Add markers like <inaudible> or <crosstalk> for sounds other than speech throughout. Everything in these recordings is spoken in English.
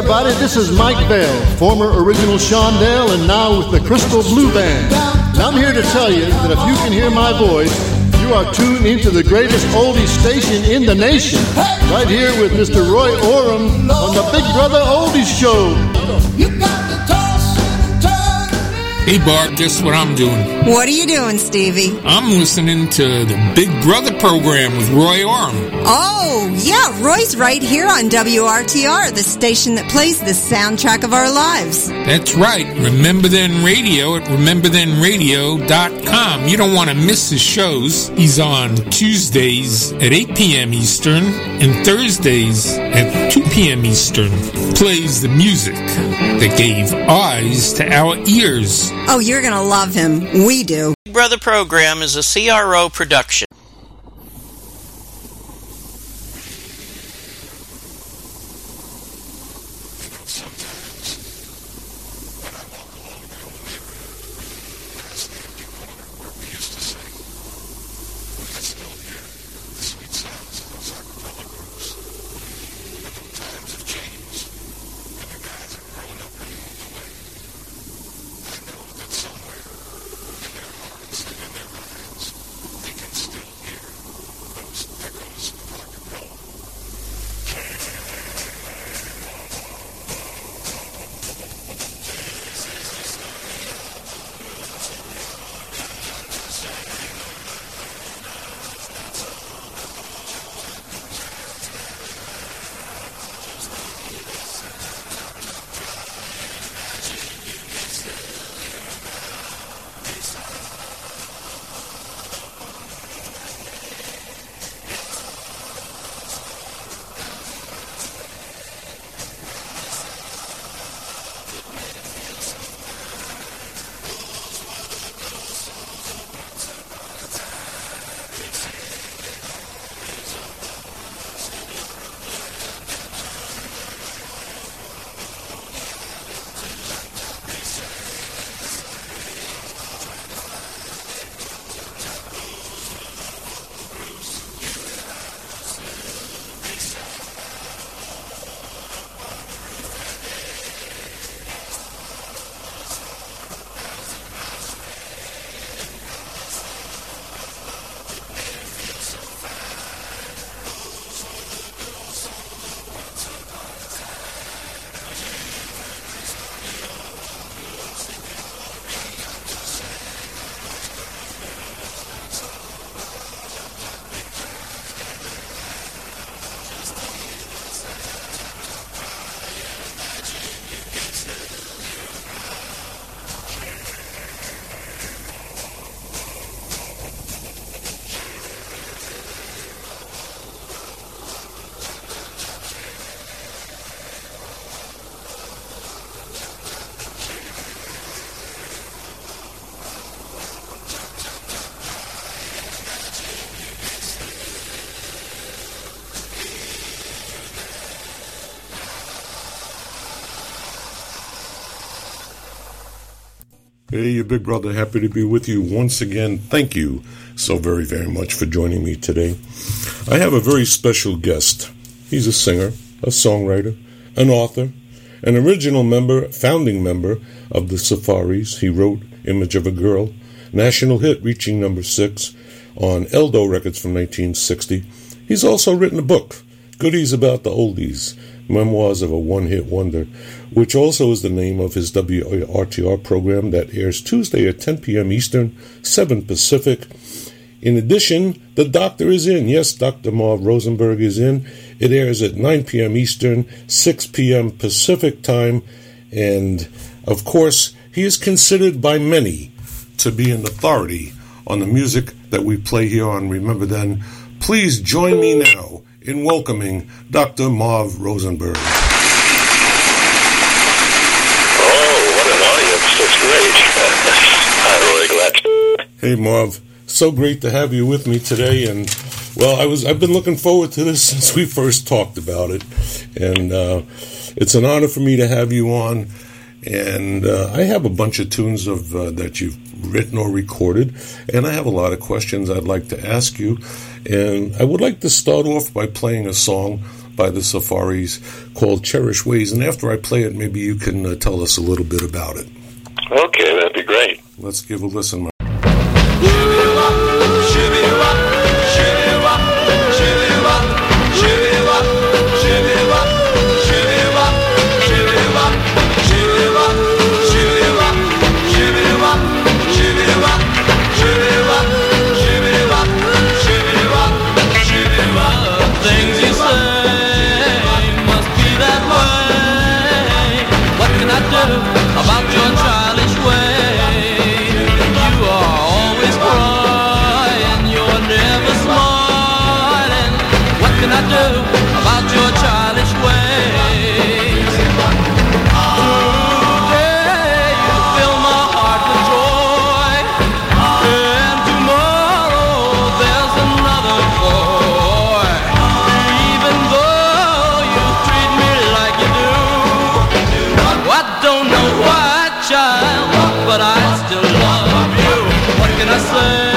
everybody, this is Mike Bell, former original Shondell and now with the Crystal Blue Band. And I'm here to tell you that if you can hear my voice, you are tuned into the greatest oldie station in the nation. Right here with Mr. Roy Oram on the Big Brother Oldies Show. Hey, Bart, guess what I'm doing? What are you doing, Stevie? I'm listening to the Big Brother program with Roy Oram. Oh, yeah, Roy's right here on WRTR, the station that plays the soundtrack of our lives. That's right. Remember Then Radio at rememberthenradio.com. You don't want to miss his shows. He's on Tuesdays at 8 p.m. Eastern and Thursdays at 2 p.m. Eastern. Plays the music that gave eyes to our ears. Oh, you're going to love him. We do. Big Brother program is a CRO production. Hey, your big brother, happy to be with you once again. Thank you so very, very much for joining me today. I have a very special guest. He's a singer, a songwriter, an author, an original member, founding member of the Safaris. He wrote Image of a Girl, national hit reaching number six on Eldo Records from 1960. He's also written a book, Goodies About the Oldies, Memoirs of a One Hit Wonder, which also is the name of his WRTR program that airs Tuesday at 10 p.m. Eastern, 7 Pacific. In addition, The Doctor is in. Yes, Dr. Marv Rosenberg is in. It airs at 9 p.m. Eastern, 6 p.m. Pacific time. And of course, he is considered by many to be an authority on the music that we play here on Remember Then. Please join me now in welcoming Dr. Marv Rosenberg. Oh, what an audience. That's great. <laughs> I'm really glad. Hey, Marv. So great to have you with me today. And, well, I was, I've been looking forward to this <laughs> since we first talked about it. And uh, it's an honor for me to have you on. And uh, I have a bunch of tunes of uh, that you've written or recorded, and I have a lot of questions I'd like to ask you. And I would like to start off by playing a song by the Safaris called Childish Ways. And after I play it, maybe you can uh, tell us a little bit about it. Okay, that'd be great. Let's give a listen. Do about your childish ways? Today you fill my heart with joy, and tomorrow there's another boy. Even though you treat me like you do, I don't know why, child, but I still love you. What can I say?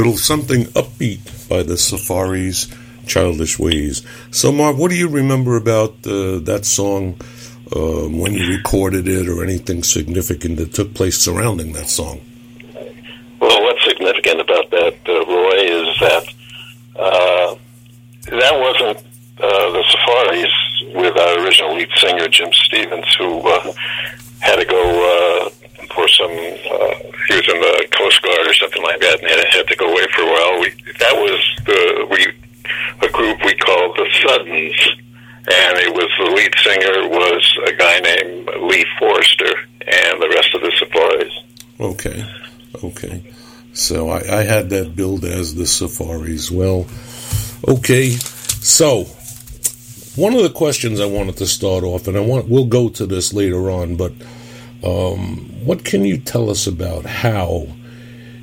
Little something upbeat by the Safaris, Childish Ways. So, Marv, what do you remember about uh, that song um, when you recorded it or anything significant that took place surrounding that song? Well, what's significant about that, uh, Roy, is that uh, that wasn't uh, the Safaris with our original lead singer, Jim Stevens, who uh, had to go uh, for some, uh, he was in the Coast Guard that, and had, had to go away for a while. We, that was the, we, a group we called the Suddens, and it was the lead singer was a guy named Lee Forrester, and the rest of the Safaris. Okay, okay. So I, I had that billed as the Safaris. Well, okay. So one of the questions I wanted to start off, and I want we'll go to this later on, but um, what can you tell us about how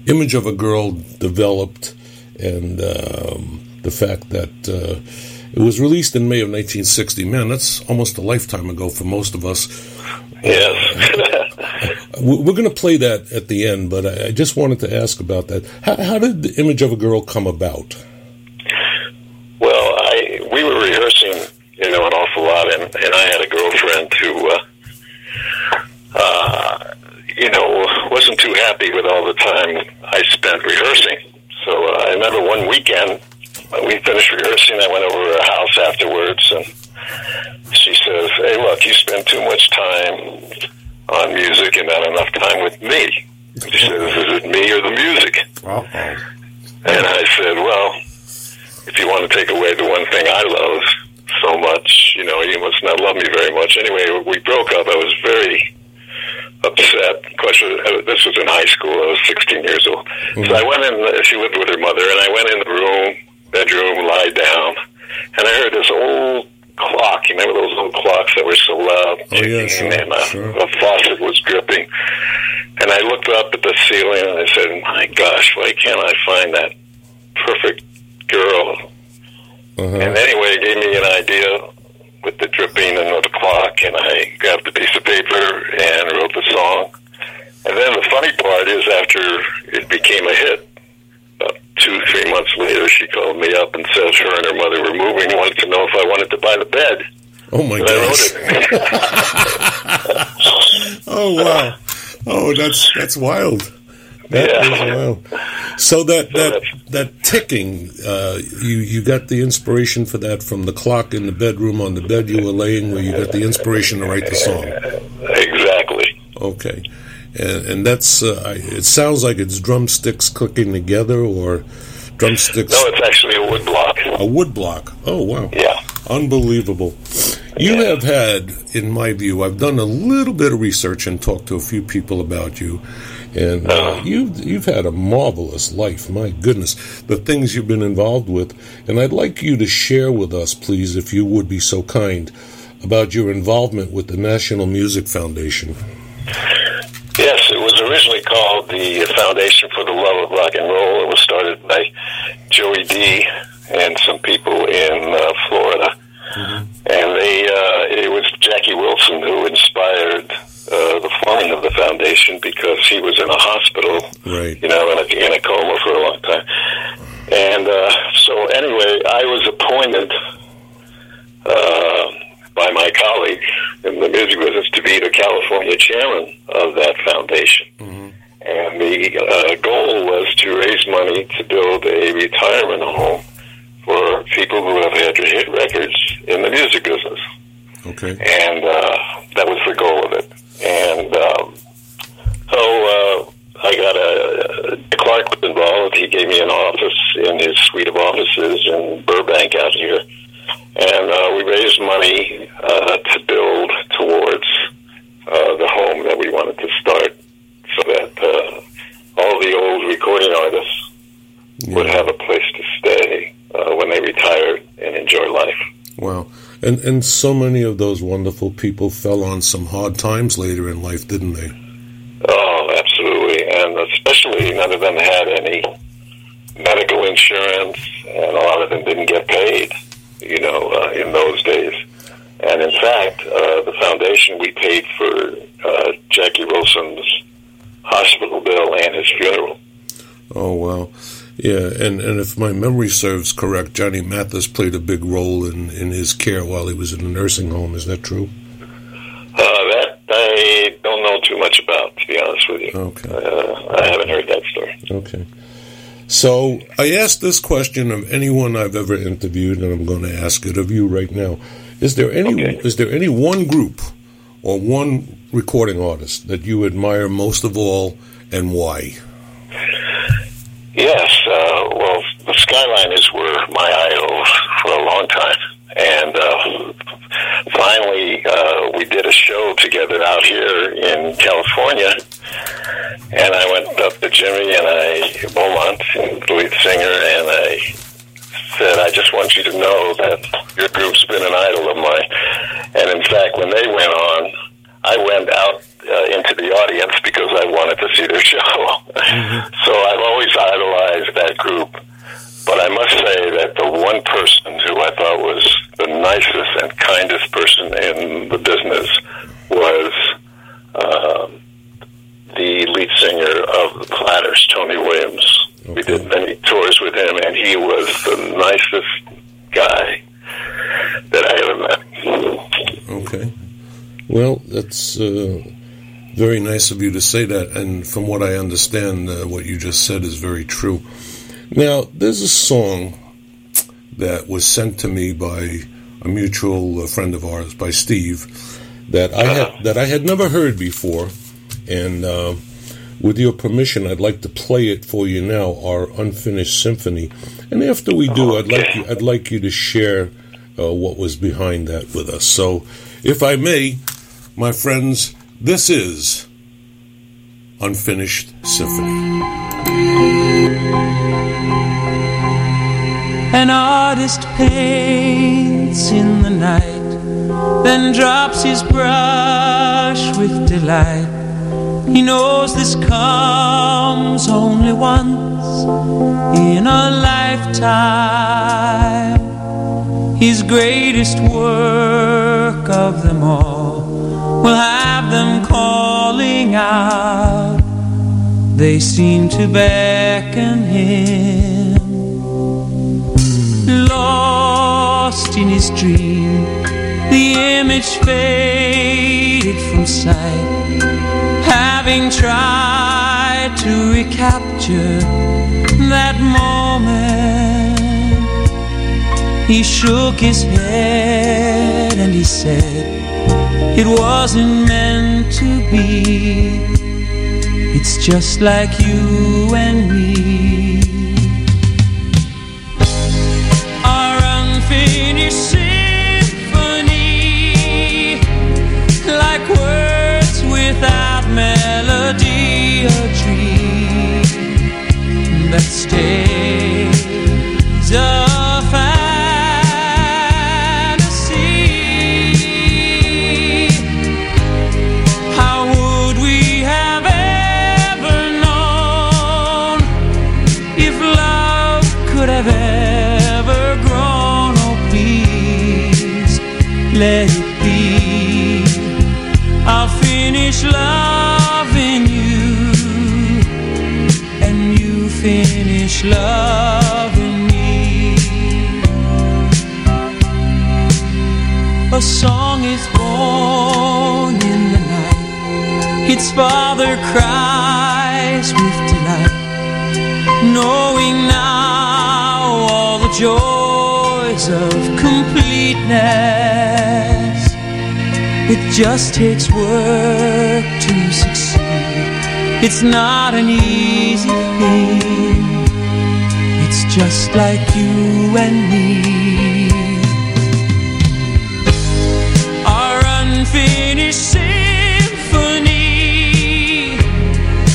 Image of a Girl developed and um, the fact that uh, it was released in May of 1960? Man, that's almost a lifetime ago for most of us. Yes. <laughs> We- We're going to play that at the end, but I I just wanted to ask about that. How, how did the Image of a Girl come about? Well, I we were rehearsing, you know, an awful lot, and, and I had a girlfriend who, uh, uh, you know, wasn't too happy with all the time I spent rehearsing. So uh, I remember one weekend when we finished rehearsing, I went over to her house afterwards, and she says, "Hey, look, you spend too much time on music and not enough time with me." She says, "Is it me or the music?" And I said, well, if you want to take away the one thing I love so much, you know, you must not love me very much. Anyway, we broke up. I was very upset. Of course, this was in high school. I was 16 years old. So I went in, she lived with her mother, and I went in the room, bedroom, lied down, and I heard this old clock. You remember those old clocks that were so loud? Oh, yeah, sure, and uh, sure. a faucet was dripping. And I looked up at the ceiling and I said, my gosh, why can't I find that perfect girl? Uh-huh. And anyway, it gave me an idea with the dripping and the clock, and I grabbed a piece of paper and wrote the song. And then the funny part is after it became a hit, about two, three months later, she called me up and said her and her mother were moving, wanted to know if I wanted to buy the bed. Oh my And I wrote gosh! it. <laughs> Oh wow! Oh, that's that's wild. That Yeah. is wild. So that So that that ticking, uh, you you got the inspiration for that from the clock in the bedroom on the bed you were laying, where you got the inspiration to write the song. Exactly. Okay, and and that's uh, it sounds like it's drumsticks clicking together or drumsticks No, it's actually a wood block. a wood block. Oh wow, Yeah. unbelievable. You have had, in my view, I've done a little bit of research and talked to a few people about you, and uh, you've you've had a marvelous life. My goodness, the things you've been involved with, and I'd like you to share with us, please, if you would be so kind, about your involvement with the National Music Foundation. Yes, it was originally called the Foundation for the Love of Rock and Roll. It was started by Joey D and some people in uh, Florida, and they uh, it was Jackie Wilson who inspired uh, the forming of the foundation because he was in a hospital, Right. you know, in a, in a coma for a long time. And uh, so, anyway, I was appointed uh, by my colleague in the music business to be the California chairman of that foundation. And the uh, goal was to raise money to build a retirement home for people who have had to hit records in the music business Okay. and uh, that was the goal of it. And um, so uh, I got a Clark was involved. He gave me an office in his suite of offices in Burbank out here, and uh, we raised money uh, to build towards uh, the home that we wanted to start, so that uh, all the old recording artists would have a place to stay uh, when they retired and enjoy life. Wow. And and so many of those wonderful people fell on some hard times later in life, didn't they? Oh, absolutely, and especially none of them had any medical insurance, and a lot of them didn't get paid. You know, uh, in those days. And in fact, uh, the foundation we paid for uh, Jackie Wilson's hospital bill and his funeral. Oh wow. Yeah, and, and if my memory serves correct, Johnny Mathis played a big role in, in his care while he was in a nursing home. Is that true? Uh, that I don't know too much about, to be honest with you. Okay. Uh, I haven't heard that story. Okay. So I asked this question of anyone I've ever interviewed, and I'm going to ask it of you right now. Is there any Okay. is there any one group or one recording artist that you admire most of all, and why? Yes, uh, well, the Skyliners were my idols for a long time, and uh, finally uh, we did a show together out here in California, and I went up to Jimmy and I Beaumont, the lead singer, and I said, "I just want you to know that your group's been an idol of mine." And in fact, when they went on, I went out uh, into the audience because I wanted to see their <laughs> show. so I've always idolized that group. But I must say that the one person who I thought was the nicest and kindest person in the business was um, the lead singer of the Platters, Tony Williams. We did many tours with him, and he was the nicest guy that I ever met. Okay. Well, that's uh, very nice of you to say that, and from what I understand, uh, what you just said is very true. Now, there's a song that was sent to me by a mutual uh, friend of ours, by Steve, that I had that I had never heard before, and uh, with your permission, I'd like to play it for you now, our unfinished symphony. And after we do, I'd like you, I'd like you to share uh, what was behind that with us. So, if I may, my friends, this is Unfinished Symphony. An artist paints in the night, then drops his brush with delight. He knows this comes only once in a lifetime. His greatest work of them all will have them calling out. They seem to beckon him lost in his dream. The image faded from sight, having tried to recapture that moment. He shook his head and he said, It wasn't meant to be. It's just like you and me. Our unfinished symphony, like words without melody, a dream that stays completeness. It just takes work to succeed. It's not an easy thing. It's just like you and me. Our unfinished symphony,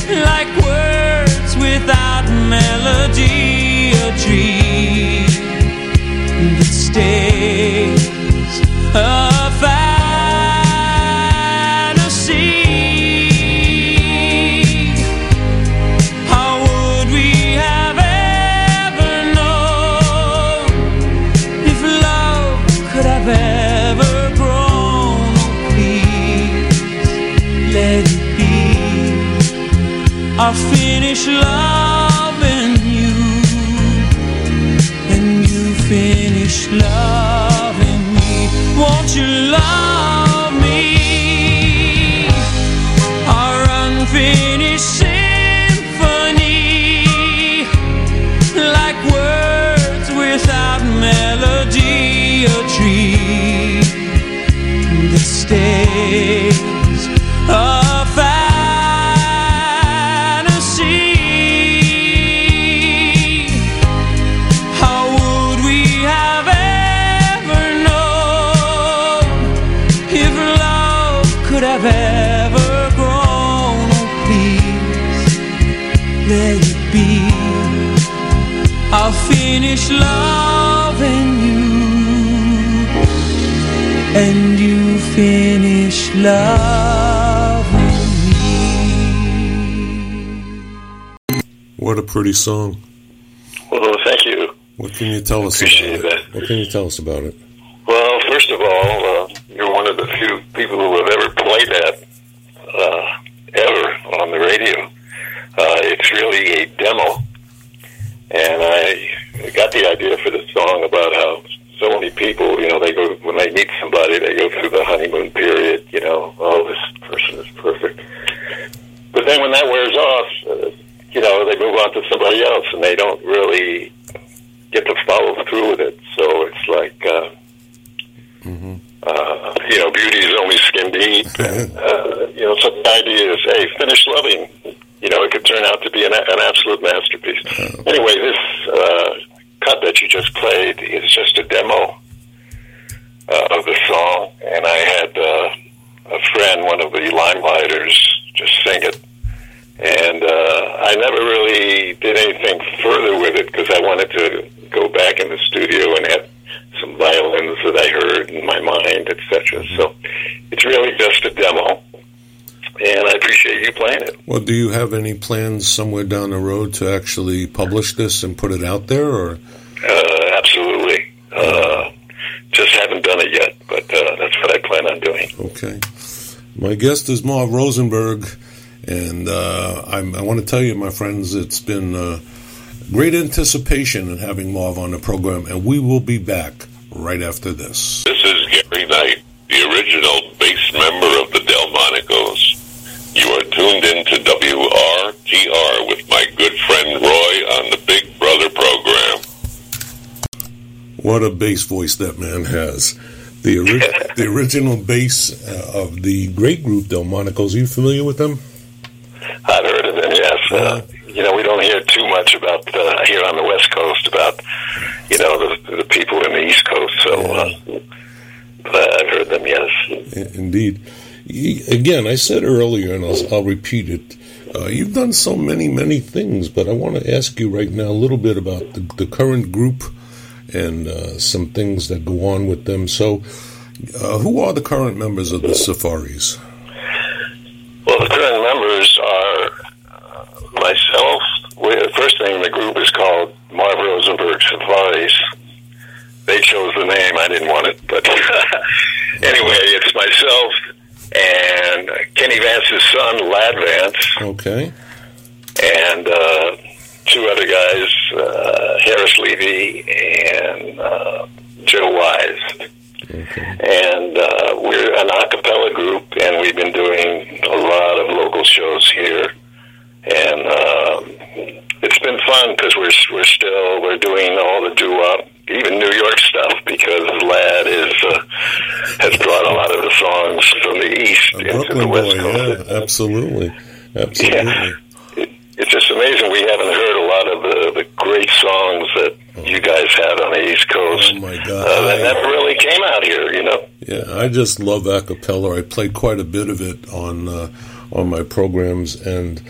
like words without melody, a dream that stays finish loving you, and you finish loving me. Won't you love a pretty song. Well, thank you. What can you tell us Appreciate about it? that. What can you tell us about it? Well, first of all, uh, you're one of the few people who have ever played that uh, ever on the radio. Uh, it's really a demo, and I got the idea for the song about how so many people, you know, they go when they meet somebody, they go through the honeymoon period. You know, oh, this person is perfect, but then when that wears off, uh, you know, they move on to somebody else, and they don't really get to follow through with it. So it's like. Uh, uh, you know, beauty is only skin deep. And, uh, you know, so the idea is, hey, finish loving. You know, it could turn out to be an, an absolute masterpiece. Anyway, this uh, cut that you just played is just a demo uh, of the song, and I had uh, a friend, one of the Limeliters, just sing it. And uh, I never really did anything further with it because I wanted to go back in the studio and have some violins that I heard in my mind, etc. So it's really just a demo, and I appreciate you playing it. Well, do you have any plans somewhere down the road to actually publish this and put it out there, or Uh, absolutely. Uh, just haven't done it yet, but uh, that's what I plan on doing. okay? My guest is Marv Rosenberg, and uh, I'm, I want to tell you, my friends, it's been uh, great anticipation in having Marv on the program, and we will be back right after this. This is Gary Knight, the original bass member What a bass voice that man has. The, ori- <laughs> the original bass uh, of the great group Delmonicos. Are you familiar with them? I've heard of them, yes. Uh, you know, we don't hear too much about uh, here on the West Coast about, you know, the, the people in the East Coast. So, uh, but I've heard them, yes. Indeed. Again, I said earlier, and I'll, I'll repeat it. Uh, you've done so many, many things, but I want to ask you right now a little bit about the, the current group and uh, some things that go on with them. So, uh, who are the current members of the Safaris? Well, the current members are uh, myself. We, the first thing the group is called Marv Rosenberg Safaris. They chose the name. I didn't want it, but <laughs> anyway, it's myself and Kenny Vance's son, Lad Vance, Okay. and uh, two other guys, uh, Harris Levy and uh, Joe Wise. And uh, we're an a cappella group, and we've been doing a lot of local shows here. And um, it's been fun because we're we're still we're doing all the doo wop, even New York stuff, because Lad is uh, has brought a lot of the songs from the east into the West boy, Coast. yeah, absolutely. Absolutely. It, it's just amazing we haven't heard a lot of the, the great songs that you guys had on the East Coast. Oh, my God. Uh, that never really came out here, you know. Yeah, I just love a cappella. I played quite a bit of it on uh, on my programs, and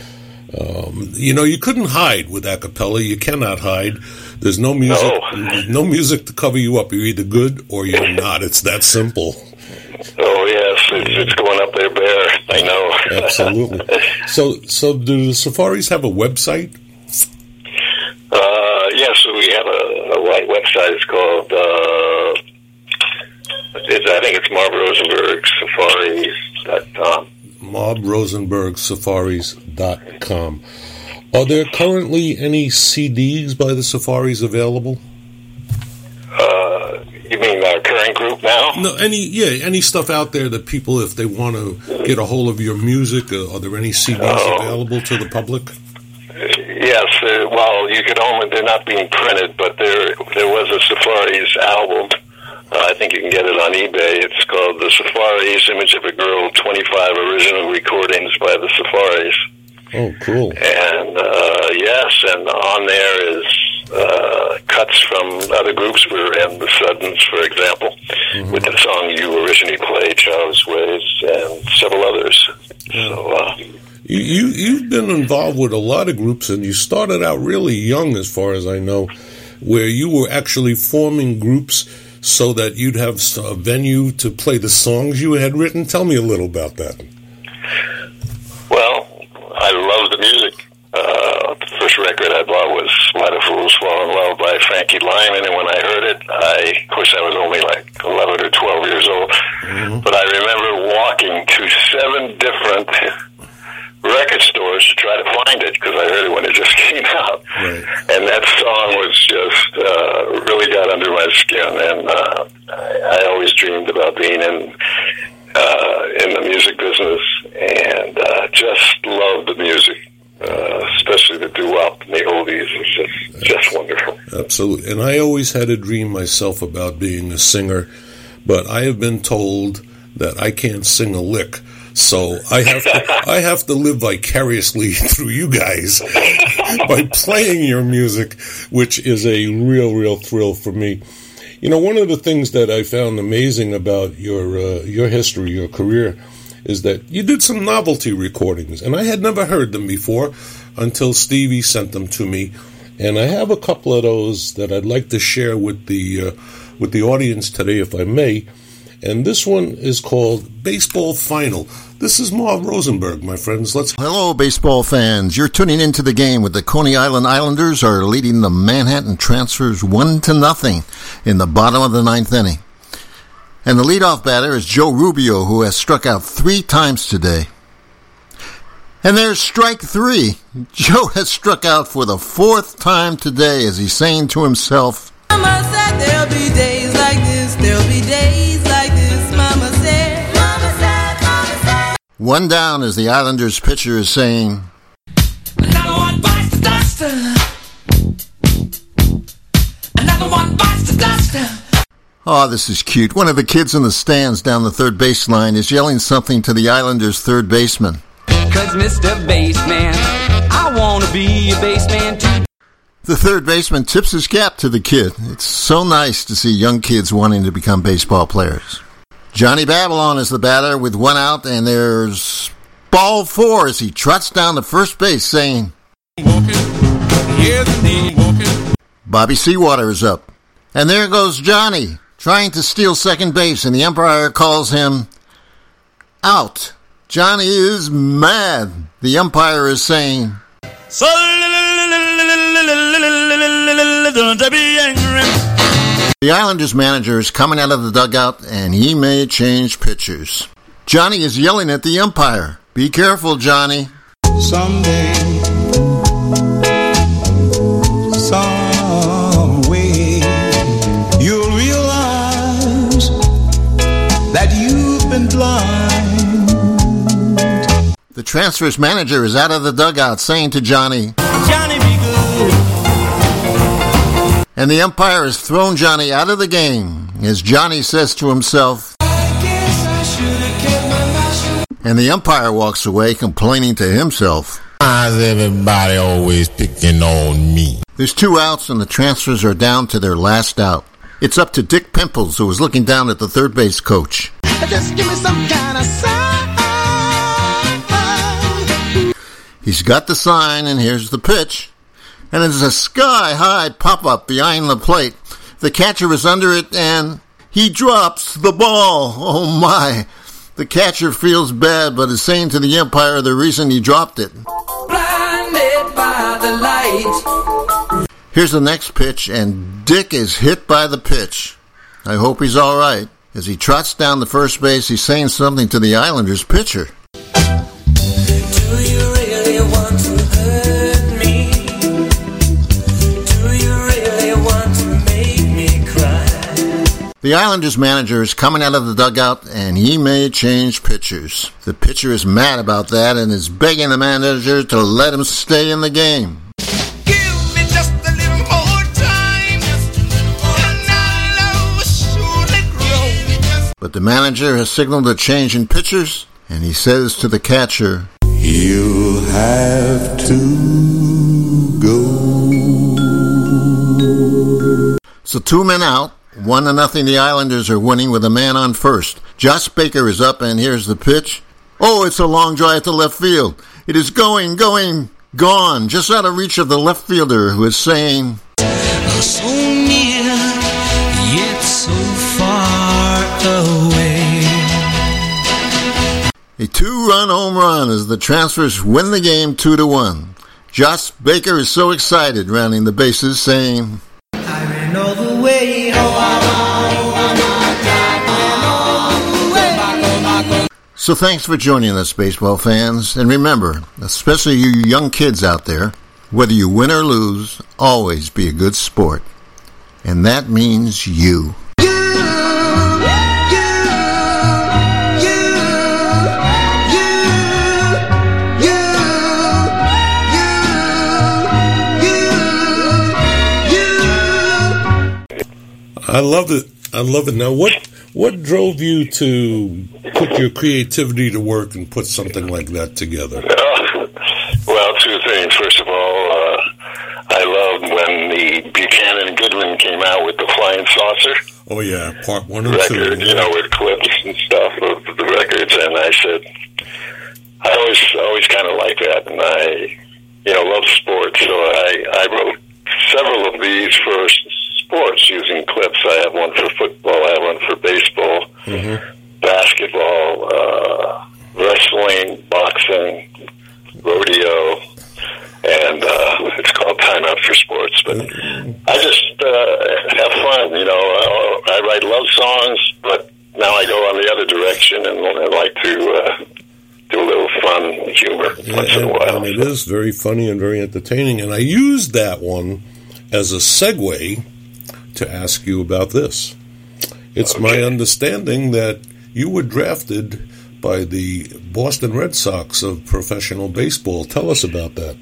um, you know, you couldn't hide with a cappella. You cannot hide. There's no music, no. <laughs> music to cover you up. You're either good or you're not. It's that simple. Oh yes, it's, it's going up there bare. I know. Absolutely. <laughs> So, so do the Safaris have a website? Uh, yeah, so we have a, a white website. It's called. Uh, it's, I think it's Marv Rosenberg Safaris.com. MarvRosenbergSafaris.com. Are there currently any CDs by the Safaris available? Uh, you mean our current group now? No, any yeah, any stuff out there that people, if they want to get a hold of your music, uh, are there any CDs Oh. available to the public? Yes, uh, well, you could only, they're not being printed, but there there was a Safaris album. Uh, I think you can get it on eBay. It's called The Safaris Image of a Girl 25 Original Recordings by the Safaris. Oh, cool. And uh, yes, and on there is uh, cuts from other groups. We're in the Suddens, for example, with the song you originally played, Childish Ways, and several others. So, uh, You, you you've been involved with a lot of groups, and you started out really young, as far as I know, where you were actually forming groups so that you'd have a venue to play the songs you had written. Tell me a little about that. Well, I love the music. Uh, the first record I bought was Why the Fools Fall in Love by Frankie Lymon, and when I heard it, I, of course, I was only like 11 or 12 years old, but I remember walking to seven different stores to try to find it because I heard it when it <laughs> just came out. Right. And that song was just uh, really got under my skin, and uh, I, I always dreamed about being in uh, in the music business, and uh, just love the music, uh, especially the doo-wop and the oldies. It's just just wonderful. Absolutely. And I always had a dream myself about being a singer, but I have been told that I can't sing a lick. So I have to, I have to live vicariously <laughs> through you guys <laughs> by playing your music, which is a real, real thrill for me. You know, one of the things that I found amazing about your uh, your history, your career, is that you did some novelty recordings, and I had never heard them before until Stevie sent them to me, and I have a couple of those that I'd like to share with the uh, with the audience today, if I may. And this one is called Baseball Final. This is Marv Rosenberg, my friends. Let's Hello, baseball fans. You're tuning into the game with the Coney Island Islanders are leading the Manhattan Transfers one to nothing in the bottom of the ninth inning. And the leadoff batter is Joe Rubio, who has struck out three times today. And there's strike three. <laughs> Joe has struck out for the fourth time today as he's saying to himself, one down as the Islanders pitcher is saying, Another one bites the dust. Another one bites the dust. Oh, this is cute. One of the kids in the stands down the third baseline is yelling something to the Islanders' third baseman. Cause Mr. Baseman, I wanna be a baseman too. The third baseman tips his cap to the kid. It's so nice to see young kids wanting to become baseball players. Johnny Babylon is the batter with one out, and there's ball four as he trots down to first base saying, Bobby Seawater is up. And there goes Johnny, trying to steal second base, and the umpire calls him out. Johnny is mad. The umpire is saying, don't be angry. The Islanders manager is coming out of the dugout and he may change pitchers. Johnny is yelling at the umpire. Be careful, Johnny. Someday, some way, you'll realize that you've been blind. The transfers manager is out of the dugout saying to Johnny, Johnny and the umpire has thrown Johnny out of the game as Johnny says to himself, and the umpire walks away complaining to himself. Why's everybody always picking on me? There's two outs and the transfers are down to their last out. It's up to Dick Pimples who is looking down at the third base coach. Just give me some kind of sign. He's got the sign, and here's the pitch. And it's a sky high pop up behind the plate. The catcher is under it, and he drops the ball. Oh my. The catcher feels bad, but is saying to the umpire the reason he dropped it. Blinded by the light. Here's the next pitch, and Dick is hit by the pitch. I hope he's all right. As he trots down the first base, he's saying something to the Islanders pitcher. The Islanders manager is coming out of the dugout and he may change pitchers. The pitcher is mad about that and is begging the manager to let him stay in the game. Give me just a little more time, and our love will surely grow. But the manager has signaled a change in pitchers and he says to the catcher, You'll have to go. So two men out, one to nothing. The Islanders are winning with a man on first. Josh Baker is up, and here's the pitch. Oh, it's a long drive to left field. It is going, going, gone, just out of reach of the left fielder who is saying, So near, yet so far away. A two-run home run as the transfers win the game two to one. Josh Baker is so excited, rounding the bases, saying, So thanks for joining us, baseball fans. And remember, especially you young kids out there, whether you win or lose, always be a good sport. And that means you. I love it. I love it. Now, what what drove you to put your creativity to work and put something like that together? Uh, well, two things. First of all, uh, I loved when the Buchanan and Goodman came out with the Flying Saucer Oh yeah, part one and record, two. you know, with clips and stuff of the records, and I said, I always always kind of like that, and I, you know, love sports, so I I wrote several of these for s- sports using clips. I have one for football, I have one for baseball, basketball, uh, wrestling, boxing, rodeo, and uh, it's called Time Out for Sports. But I just uh, have fun, you know. I, I write love songs, but now I go on the other direction and I like to uh, do a little fun humor once in a while. and it is very funny and very entertaining. And I used that one as a segue to ask you about this. It's my understanding that you were drafted by the Boston Red Sox of professional baseball. Tell us about that.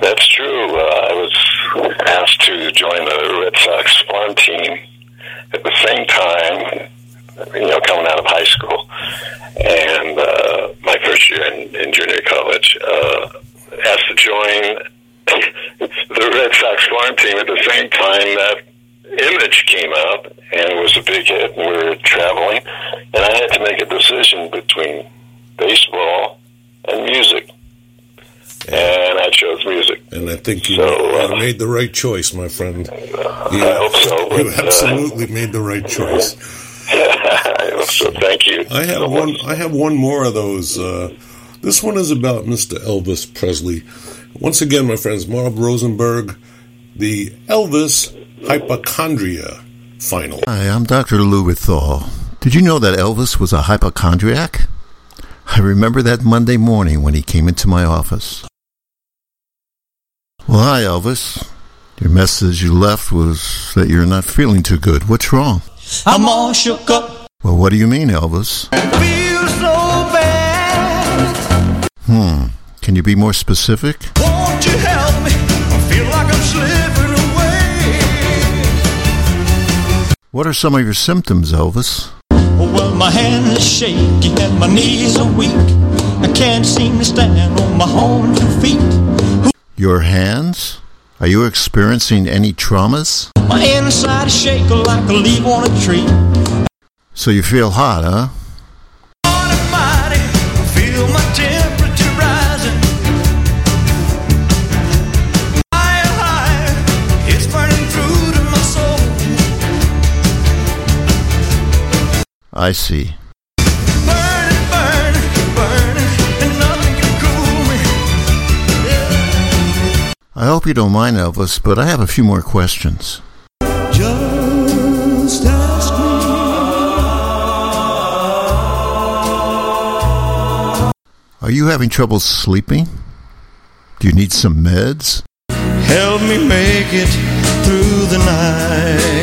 That's true. Uh, I was asked to join the Red Sox farm team, at the same time, you know, coming out of high school and uh, my first year in, in junior college, uh, asked to join <laughs> the Red Sox farm team at the same time that Image came out, and it was a big hit, and we were traveling, and I had to make a decision between baseball and music, and I chose music. And I think you, So, you uh, made the right choice, my friend. You, I hope so. <laughs> you but, uh, absolutely made the right choice. <laughs> I hope so. Thank you. I have one. I have one more of those. Uh, this one is about Mr. Elvis Presley. Once again, my friends, Marv Rosenberg, the Elvis hypochondria final. Hi, I'm Dr. Lou Withall. Did you know that Elvis was a hypochondriac? I remember that Monday morning when he came into my office. Well, hi, Elvis. Your message you left was that you're not feeling too good. What's wrong? I'm all shook up. Well, what do you mean, Elvis? Feel so bad. Hmm. Can you be more specific? Won't you help What are some of your symptoms, Elvis? Oh, well, my hands are shaky and my knees are weak. I can't seem to stand on my own two feet. Your hands? Are you experiencing any traumas? My inside is shaking like a leaf on a tree. So you feel hot, huh? Cool see. I hope you don't mind, Elvis, but I have a few more questions. Just ask Are you having trouble sleeping? Do you need some meds? Help me make it through the night.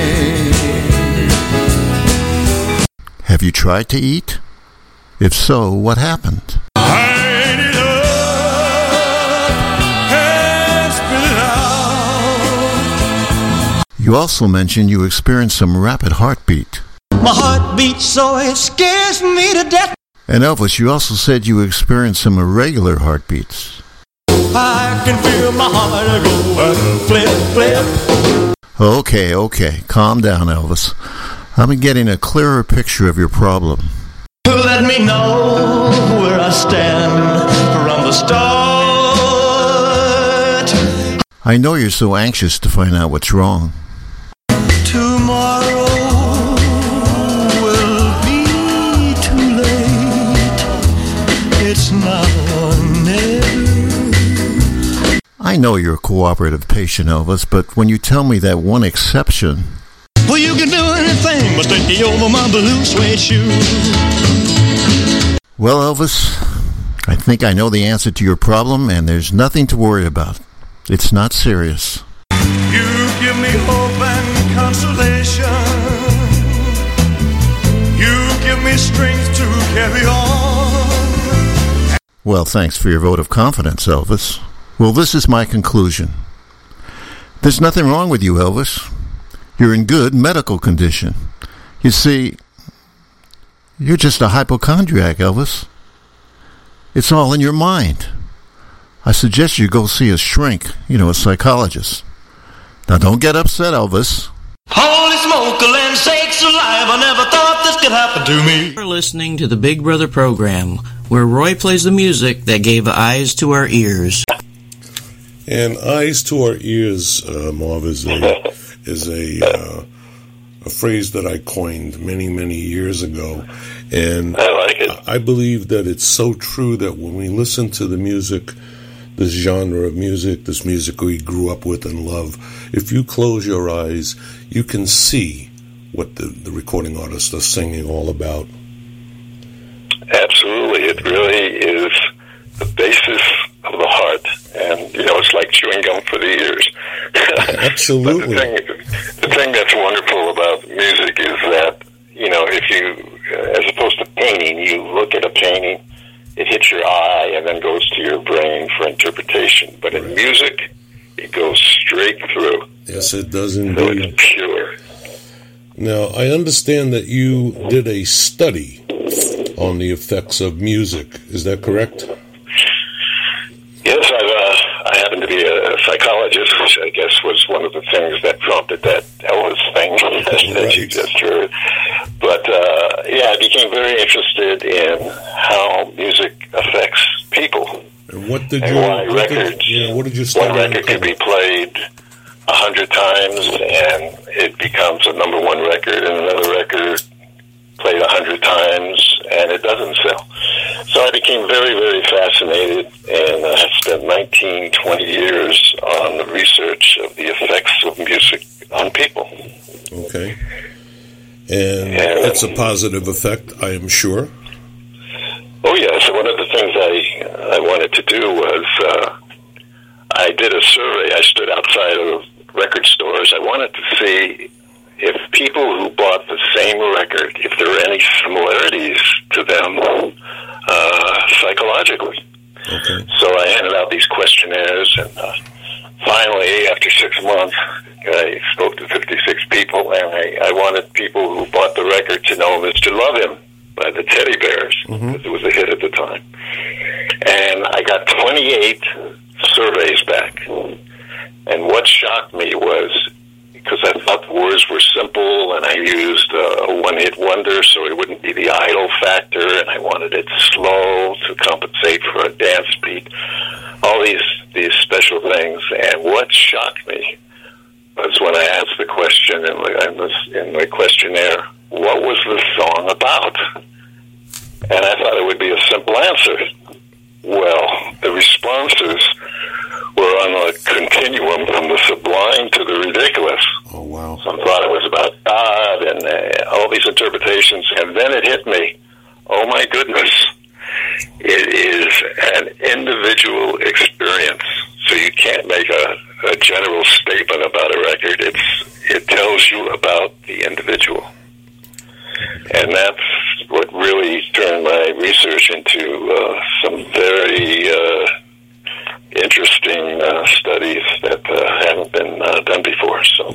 Have you tried to eat? If so, what happened? Light it up and spit it out. You also mentioned you experienced some rapid heartbeat. My heart beats so it scares me to death. And Elvis, you also said you experienced some irregular heartbeats. I can feel my heart go flip, flip. Okay, okay. Calm down, Elvis. I'm getting a clearer picture of your problem. Let me know where I stand from the start. I know you're so anxious to find out what's wrong. Tomorrow will be too late. It's now or never. I know you're a cooperative patient, Elvis, but when you tell me that one exception, Well, you can do anything but take me over my blue suede shoe. well, Elvis, I think I know the answer to your problem, and there's nothing to worry about. It's not serious. You give me hope and consolation. You give me strength to carry on. Well, thanks for your vote of confidence, Elvis. Well, this is my conclusion. There's nothing wrong with you, Elvis. You're in good medical condition. You see, you're just a hypochondriac, Elvis. It's all in your mind. I suggest you go see a shrink, you know, a psychologist. Now, don't get upset, Elvis. Holy smoke, land sakes alive. I never thought this could happen to me. You're listening to the Big Brother program, where Roy plays the music that gave eyes to our ears. And eyes to our ears, uh, Marv, is a is a uh, a phrase that I coined many many years ago, and I like it. I believe that it's so true that when we listen to the music, this genre of music, this music we grew up with and love, if you close your eyes, you can see what the, the recording artists are singing all about. Absolutely, it really is the basis of the heart, and you know it's like chewing gum for the ears. <laughs> Absolutely. the thing, the thing that's wonderful about music is that you know if you, uh, as opposed to painting, you look at a painting, it hits your eye and then goes to your brain for interpretation. But in music, it goes straight through. Yes, it does So indeed. it's pure. Now, I understand that you did a study on the effects of music. Is that correct? Yes, I've, uh, I happen to be a psychologist, which I guess was one of the things that prompted that Elvis thing <laughs> that you just heard. But uh, yeah, I became very interested in how music affects people. And what did And you? why What did, records? yeah, what did you study? One on record could be played a hundred times and it becomes a number one record, and another record played a hundred times and it doesn't sell. So I became very, very fascinated, I spent 19, 20 years on the research of the effects of music on people. Okay. And it's a positive effect, I am sure. Oh yes, one of the things I I wanted to do was uh, I did a survey. I stood outside of record stores. I wanted to see if people who bought the same record, if there were any similarities to them uh, psychologically. Okay. So I handed out these questionnaires, and uh, finally, after six months, I spoke to 56 people, and I, I wanted people who bought the record to know Mr. Love Him by the Teddy Bears, because it was a hit at the time. And I got 28 surveys back. And what shocked me was because I thought the words were simple and I used uh, a one hit wonder so it wouldn't be the idol factor and I wanted it slow to compensate for a dance beat. All these, these special things. And what shocked me was when I asked the question in the, in, this, in the questionnaire, what was the song about? And I thought it would be a simple answer. Well, the responses were on a continuum from the sublime to the ridiculous. Oh, wow. Some thought it was about God and uh, all these interpretations. And then it hit me. Oh, my goodness. It is an individual experience. So you can't make a, a general statement about a record. It's, it tells you about the individual. And that's what really turned my research into uh, some very uh, interesting uh, studies that uh, haven't been uh, done before. So,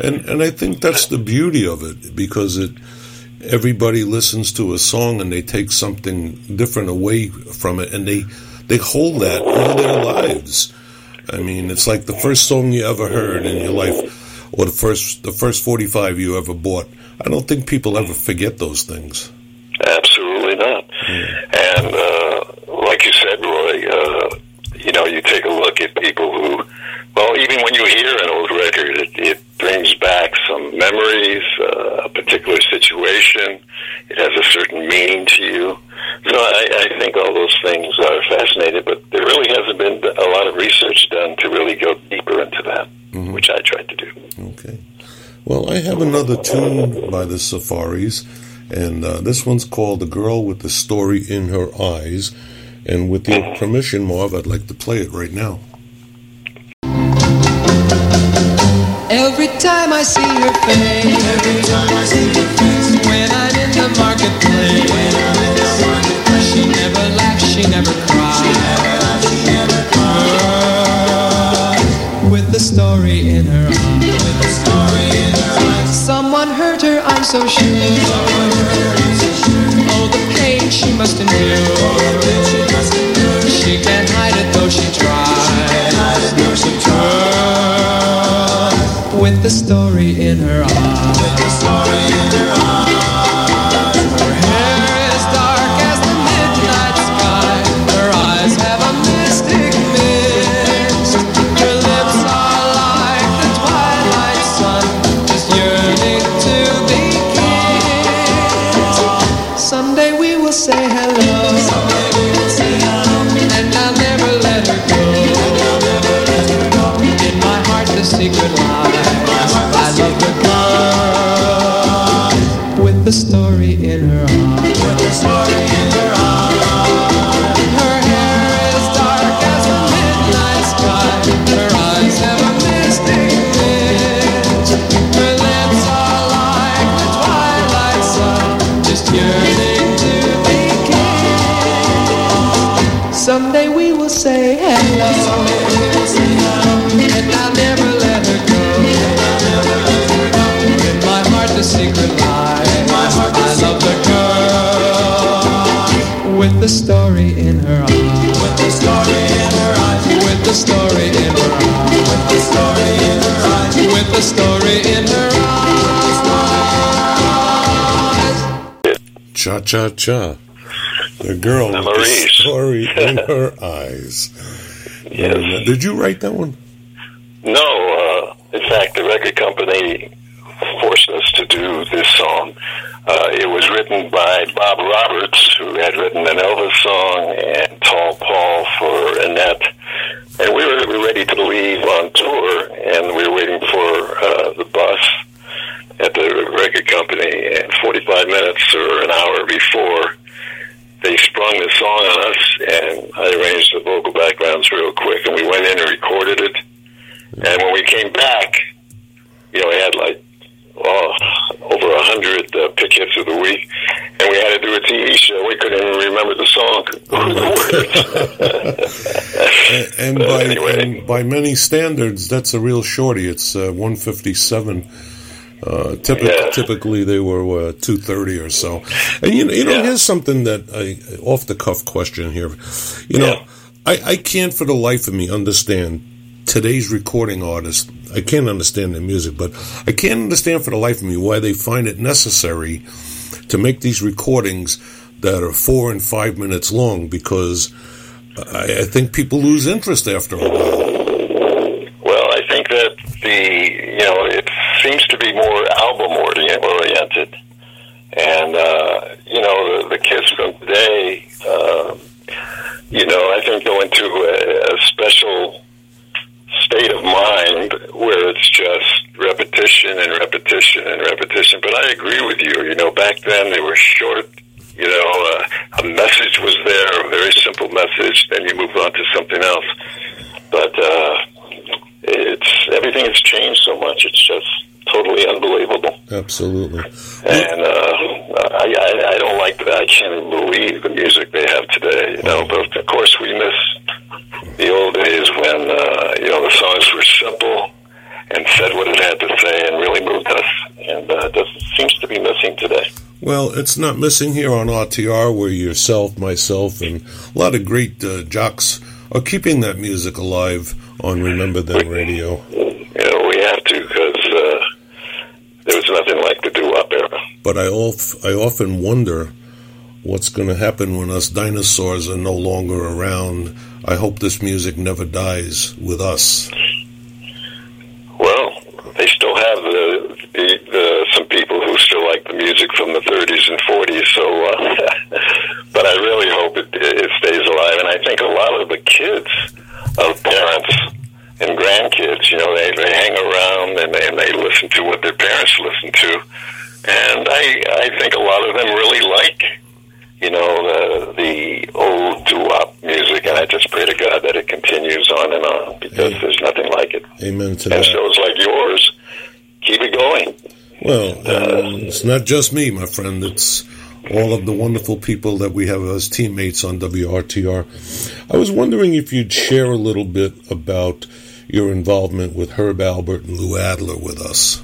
And and I think that's the beauty of it because it everybody listens to a song and they take something different away from it and they they hold that all their lives. I mean, it's like the first song you ever heard in your life or the first the first 45 you ever bought. I don't think people ever forget those things. absolutely not. And uh, like you said, Roy, uh, you know, you take a look at people who, well, even when you hear an old record, it, it brings back some memories, uh, a particular situation. It has a certain meaning to you. So I, I think all those things are fascinating, but there really hasn't been a lot of research done to really go deeper into that, which I tried to do. Okay. Well, I have another tune by the Safaris, and uh, this one's called The Girl with the Story in Her Eyes. And with your permission, Marv, I'd like to play it right now. Every time I see her face, every time I see her face, when I'm in the marketplace, when I'm in the marketplace, she never laughs, she never cries, she never laughs, she never cries. With the story in her eyes, with the story in her eyes, someone hurt her, I'm so sure. Someone hurt her, I'm so sure. Oh, the pain she must endure. The story in her eyes. Cha cha. The girl with the story in <laughs> her eyes. And, uh, did you write that one? No, uh, in fact, the record company forced us to do this song. Uh, it was written by Bob Roberts, who had written an Elvis song, and Tall Paul for Annette. And we were, we were ready to leave on tour, and we were waiting for uh, the bus at the record company. And 45 minutes or an hour before, they sprung the song on us, and I arranged the vocal backgrounds real quick, and we went in and recorded it. And when we came back, you know, we had like oh, over a hundred uh, pick hits of the week, and we had to do a TV show. We couldn't even remember the song, the words. <laughs> And by, and by many standards, that's a real shorty. It's uh, 157. Uh, typically, typically they were uh, 230 or so. And you know, you know, here's something that I off the cuff question here. You know, I, I can't for the life of me understand today's recording artists. I can't understand their music, but I can't understand for the life of me why they find it necessary to make these recordings that are four and five minutes long because I, I think people lose interest after a while. Well, I think that the you know it seems to be more album oriented. and uh, you know the, the kids from today, uh, you know, I think go into a, a special state of mind where it's just repetition and repetition and repetition. But I agree with you. You know, back then they were short. You know, uh, a message was there, a very simple message. Then you move on to something else. But uh, it's everything has changed so much. It's just totally unbelievable. Absolutely. And uh, I, I, I don't like that. I can't even believe the music they have today. You know, but of course we miss the old days when uh, you know the songs were simple and said what it had to say and really moved us. And uh, that seems to be missing today. Well, it's not missing here on RTR, where yourself, myself, and a lot of great uh, jocks are keeping that music alive on Remember Then Radio. You know, we have to because there was nothing like the doo-wop era. But I, of, I often wonder what's going to happen when us dinosaurs are no longer around. I hope this music never dies with us. Well, they still have the, the, the some people who still like the music from the 30s and 40s. So, uh, but I really hope it, it stays alive. And I think a lot of the kids of parents and grandkids, you know, they, they hang around and they, and they listen to what their parents listen to. And I I think a lot of them really like you know the the old doo-wop music, and I just pray to God that it continues on and on because there's nothing like it. Amen to And that. shows like yours keep it going. Well, um, it's not just me, my friend. It's all of the wonderful people that we have as teammates on WRTR. I was wondering if you'd share a little bit about your involvement with Herb Alpert and Lou Adler with us.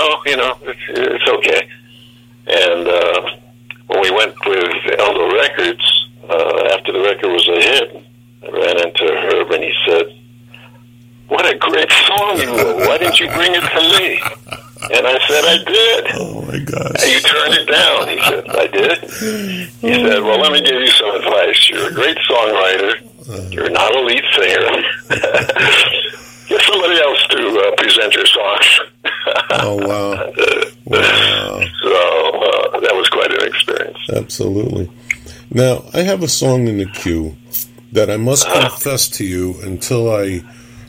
oh, you know, it's, it's okay. And uh, when we went with Eldo Records, uh, after the record was a hit, I ran into Herb and he said, What a great song you wrote. Why didn't you bring it to me? And I said, I did. Oh, my gosh. And you turned it down. He said, I did. He said, Well, let me give you some advice. You're a great songwriter, you're not a lead singer. <laughs> Get somebody else to uh, present your songs. Oh wow. <laughs> Wow. So uh, that was quite an experience. Absolutely. Now, I have a song in the queue that I must Uh-huh. confess to you until I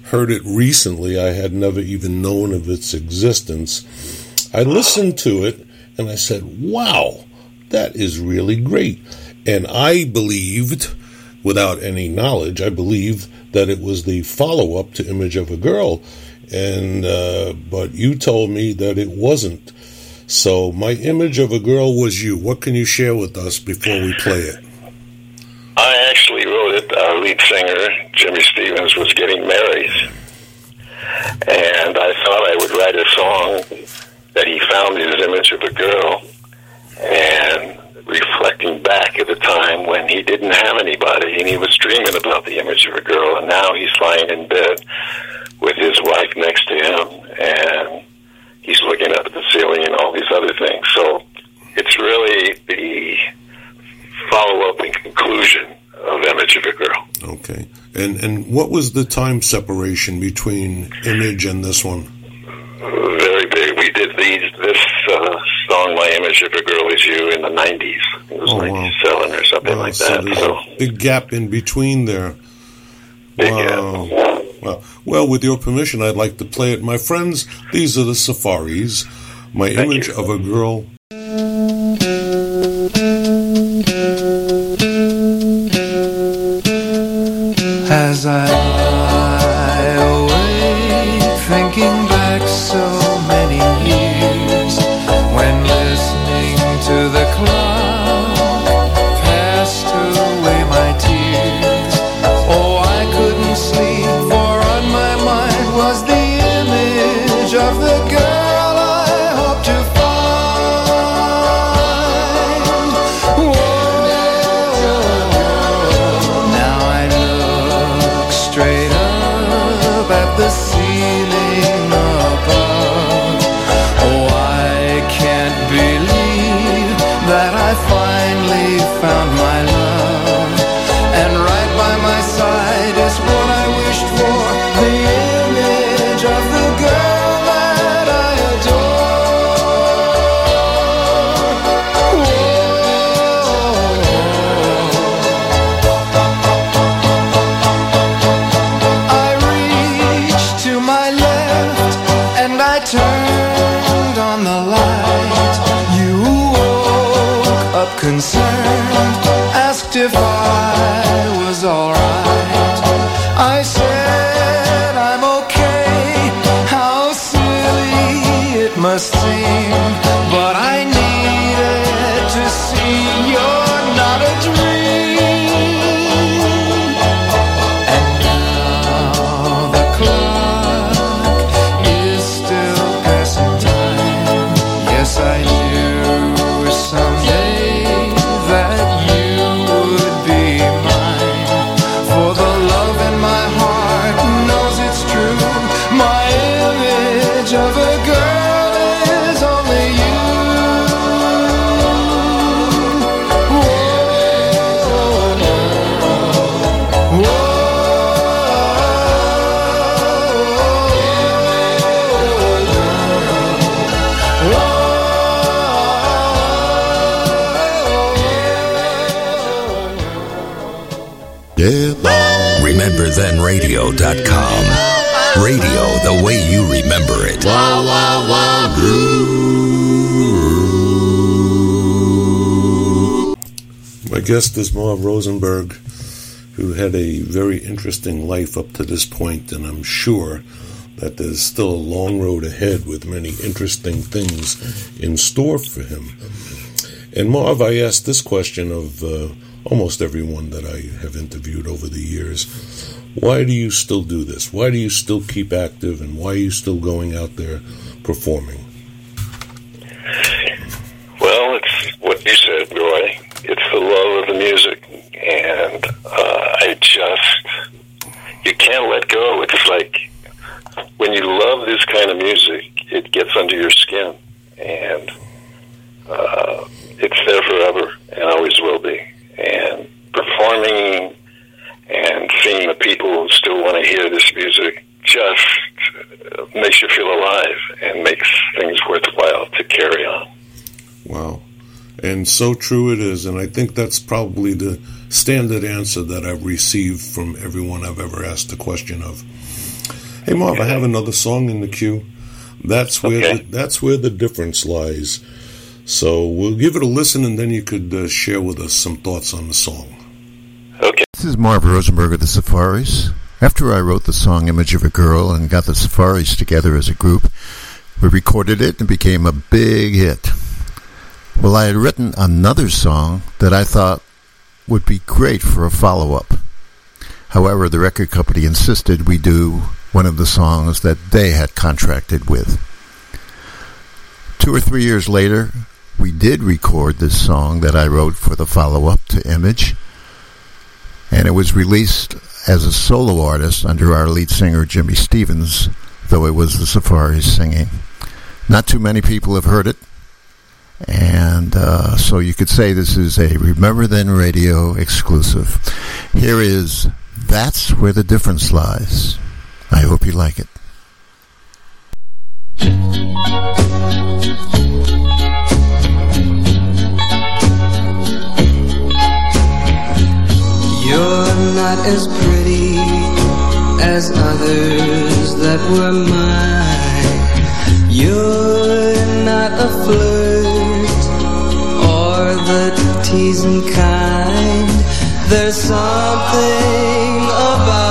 heard it recently, I had never even known of its existence. I listened to it and I said, wow, that is really great. And I believed, without any knowledge, I believed that it was the follow up to Image of a Girl. And, uh, but you told me that it wasn't. So, my image of a girl was you. What can you share with us before we play it? I actually wrote it. Our lead singer, Jimmy Stevens, was getting married. And I thought I would write a song that he found his image of a girl and reflecting back at the time when he didn't have anybody and he was dreaming about the image of a girl and now he's lying in bed with his wife next to him and he's looking up at the ceiling and all these other things. So it's really the follow up and conclusion of Image of a Girl. Okay. And and what was the time separation between Image and this one? Very big. We did these this uh, song "My Image of a Girl Is You" in the '90s. It was Oh, wow. '97 or something like so that. So big gap in between there. Wow. Well, well, with your permission, I'd like to play it. My friends, these are the Safaris. My image of a girl. RememberThenRadio.com. Radio the way you remember it. Wow, wow, wow, My guest is Marv Rosenberg, who had a very interesting life up to this point, and I'm sure that there's still a long road ahead with many interesting things in store for him. And Marv, I asked this question of uh, almost everyone that I have interviewed over the years. Why do you still do this? Why do you still keep active, and why are you still going out there performing? Well, it's what you said, Roy. It's the love of the music, and uh, I just you can't let go. It's like when you love this kind of music, it gets under your skin, and uh, it's there forever and always will be. And performing and seeing the people who still want to hear this music just uh, makes you feel alive and makes things worthwhile to carry on. Wow. And so true it is. And I think that's probably the standard answer that I've received from everyone I've ever asked a question of. Hey, Marv, I have another song in the queue. That's where Okay. the, that's where the difference lies. So we'll give it a listen, and then you could uh, share with us some thoughts on the song. This is Marv Rosenberg of the Safaris. After I wrote the song Image of a Girl and got the Safaris together as a group, we recorded it and it became a big hit. Well, I had written another song that I thought would be great for a follow up. However, the record company insisted we do one of the songs that they had contracted with. Two or three years later, we did record this song that I wrote for the follow up to Image and it was released as a solo artist under our lead singer Jimmy Stevens, though it was the Safaris singing. Not too many people have heard it, and uh, so you could say this is a Remember Then Radio exclusive. Here is That's Where the Difference Lies. I hope you like it. You're not as pretty as others that were mine. You're not a flirt or the teasing kind. There's something about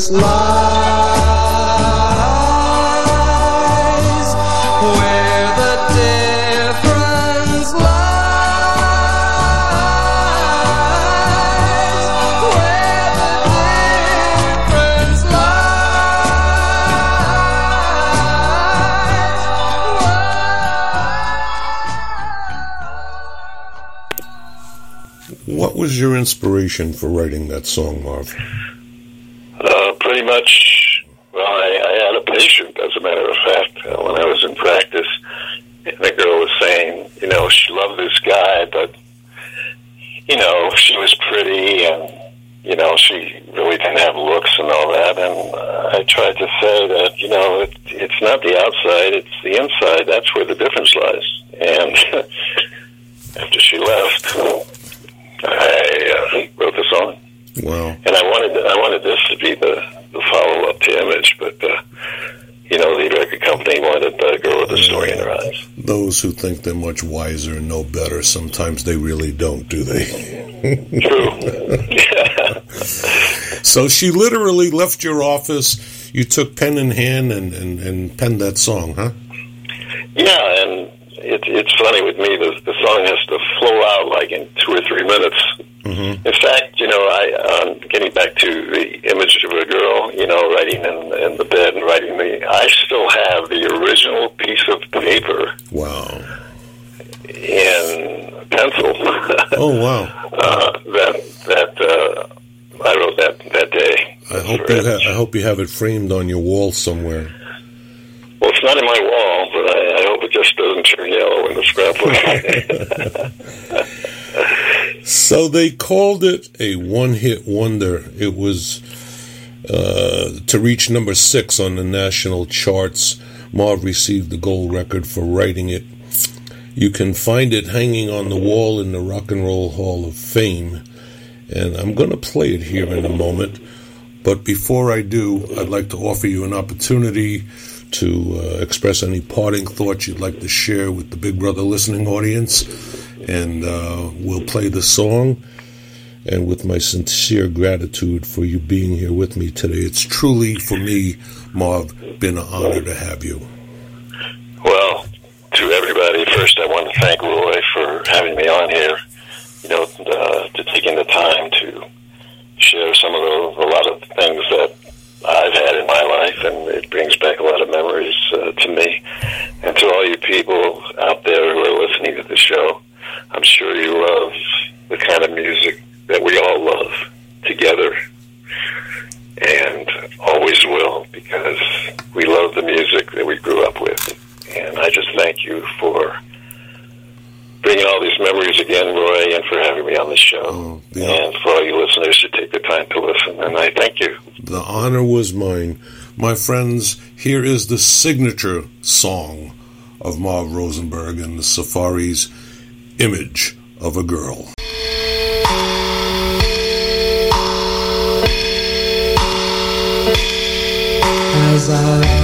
difference lies. Where the difference lies. Where the difference What was your inspiration for writing that song, Marv? Uh, pretty much, well, I, I had a patient, as a matter of fact, uh, when I was in practice. And the girl was saying, you know, she loved this guy, but, you know, she was pretty and, you know, she really didn't have looks and all that. And uh, I tried to say that, you know, it, it's not the outside, it's the inside. That's where the difference lies. And <laughs> after she left, I uh, wrote the song Wow. and I wanted I wanted this to be the, the follow up to Image, but uh, you know the record company wanted the girl with the story in her eyes. Those who think they're much wiser and know better, sometimes they really don't, do they? True. <laughs> so she literally left your office. You took pen in hand and, and, and penned that song, huh? Yeah, and it, it's funny with me. The, the song has to flow out like in two or three minutes. Mm-hmm. In fact, you know, I um, getting back to the image of a girl, you know, writing in, in the bed and writing the. I still have the original piece of paper Wow. in pencil. <laughs> Oh wow. uh, that that uh, I wrote that that day. I hope you ha- I hope you have it framed on your wall somewhere. Well, it's not in my wall, but I, I hope it just doesn't turn yellow in the scrapbook. <laughs> So they called it a one-hit wonder. It was uh, to reach number six on the national charts. Marv received the gold record for writing it. You can find it hanging on the wall in the Rock and Roll Hall of Fame, and I'm going to play it here in a moment. But before I do, I'd like to offer you an opportunity to uh, express any parting thoughts you'd like to share with the Big Brother listening audience. And uh, we'll play the song. And with my sincere gratitude for you being here with me today, it's truly, for me, Marv, been an honor to have you. well, to everybody, first I want to thank Roy for having me on here. Know, uh, to taking the time to share some of the, a lot of things that I've had in my life, and it brings back a lot of memories uh, to me. And to all you people out there who are listening to the show, I'm sure you love the kind of music that we all love together, and always will, because we love the music that we grew up with. And I just thank you for bringing all these memories again, Roy, and for having me on the show. Oh, and for all you listeners to take the time to listen, and I thank you. The honor was mine. My friends, here is the signature song of Marv Rosenberg and the Safaris Image of a Girl. As I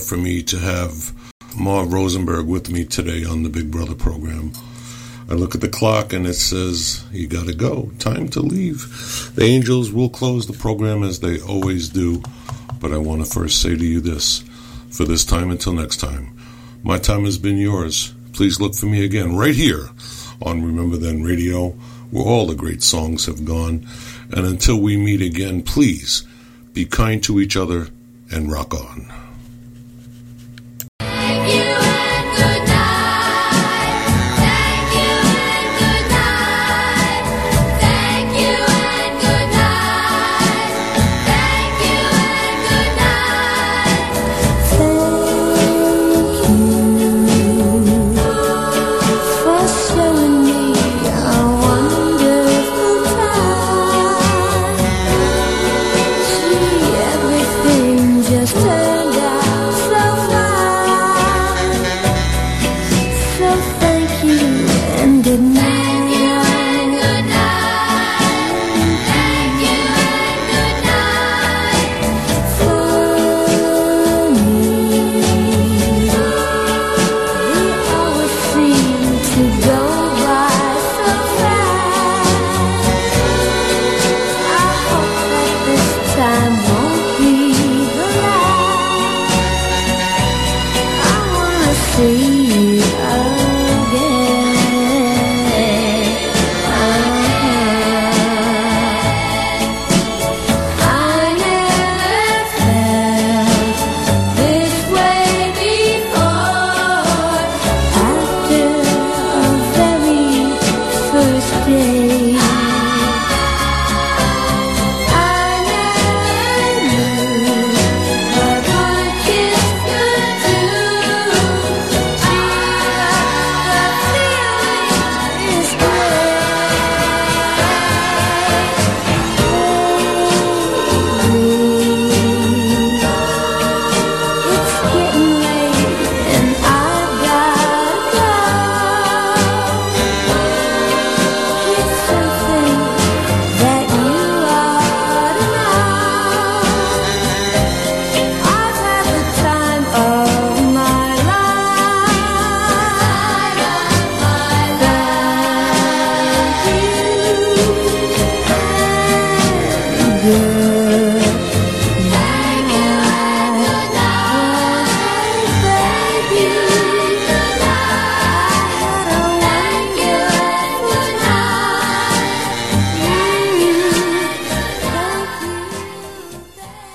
for me to have Marv Rosenberg with me today on the Big Brother program. I look at the clock and it says, You gotta go. Time to leave. The Angels will close the program as they always do, but I want to first say to you this for this time until next time. My time has been yours. Please look for me again right here on Remember Then Radio, where all the great songs have gone. And until we meet again, please be kind to each other and rock on.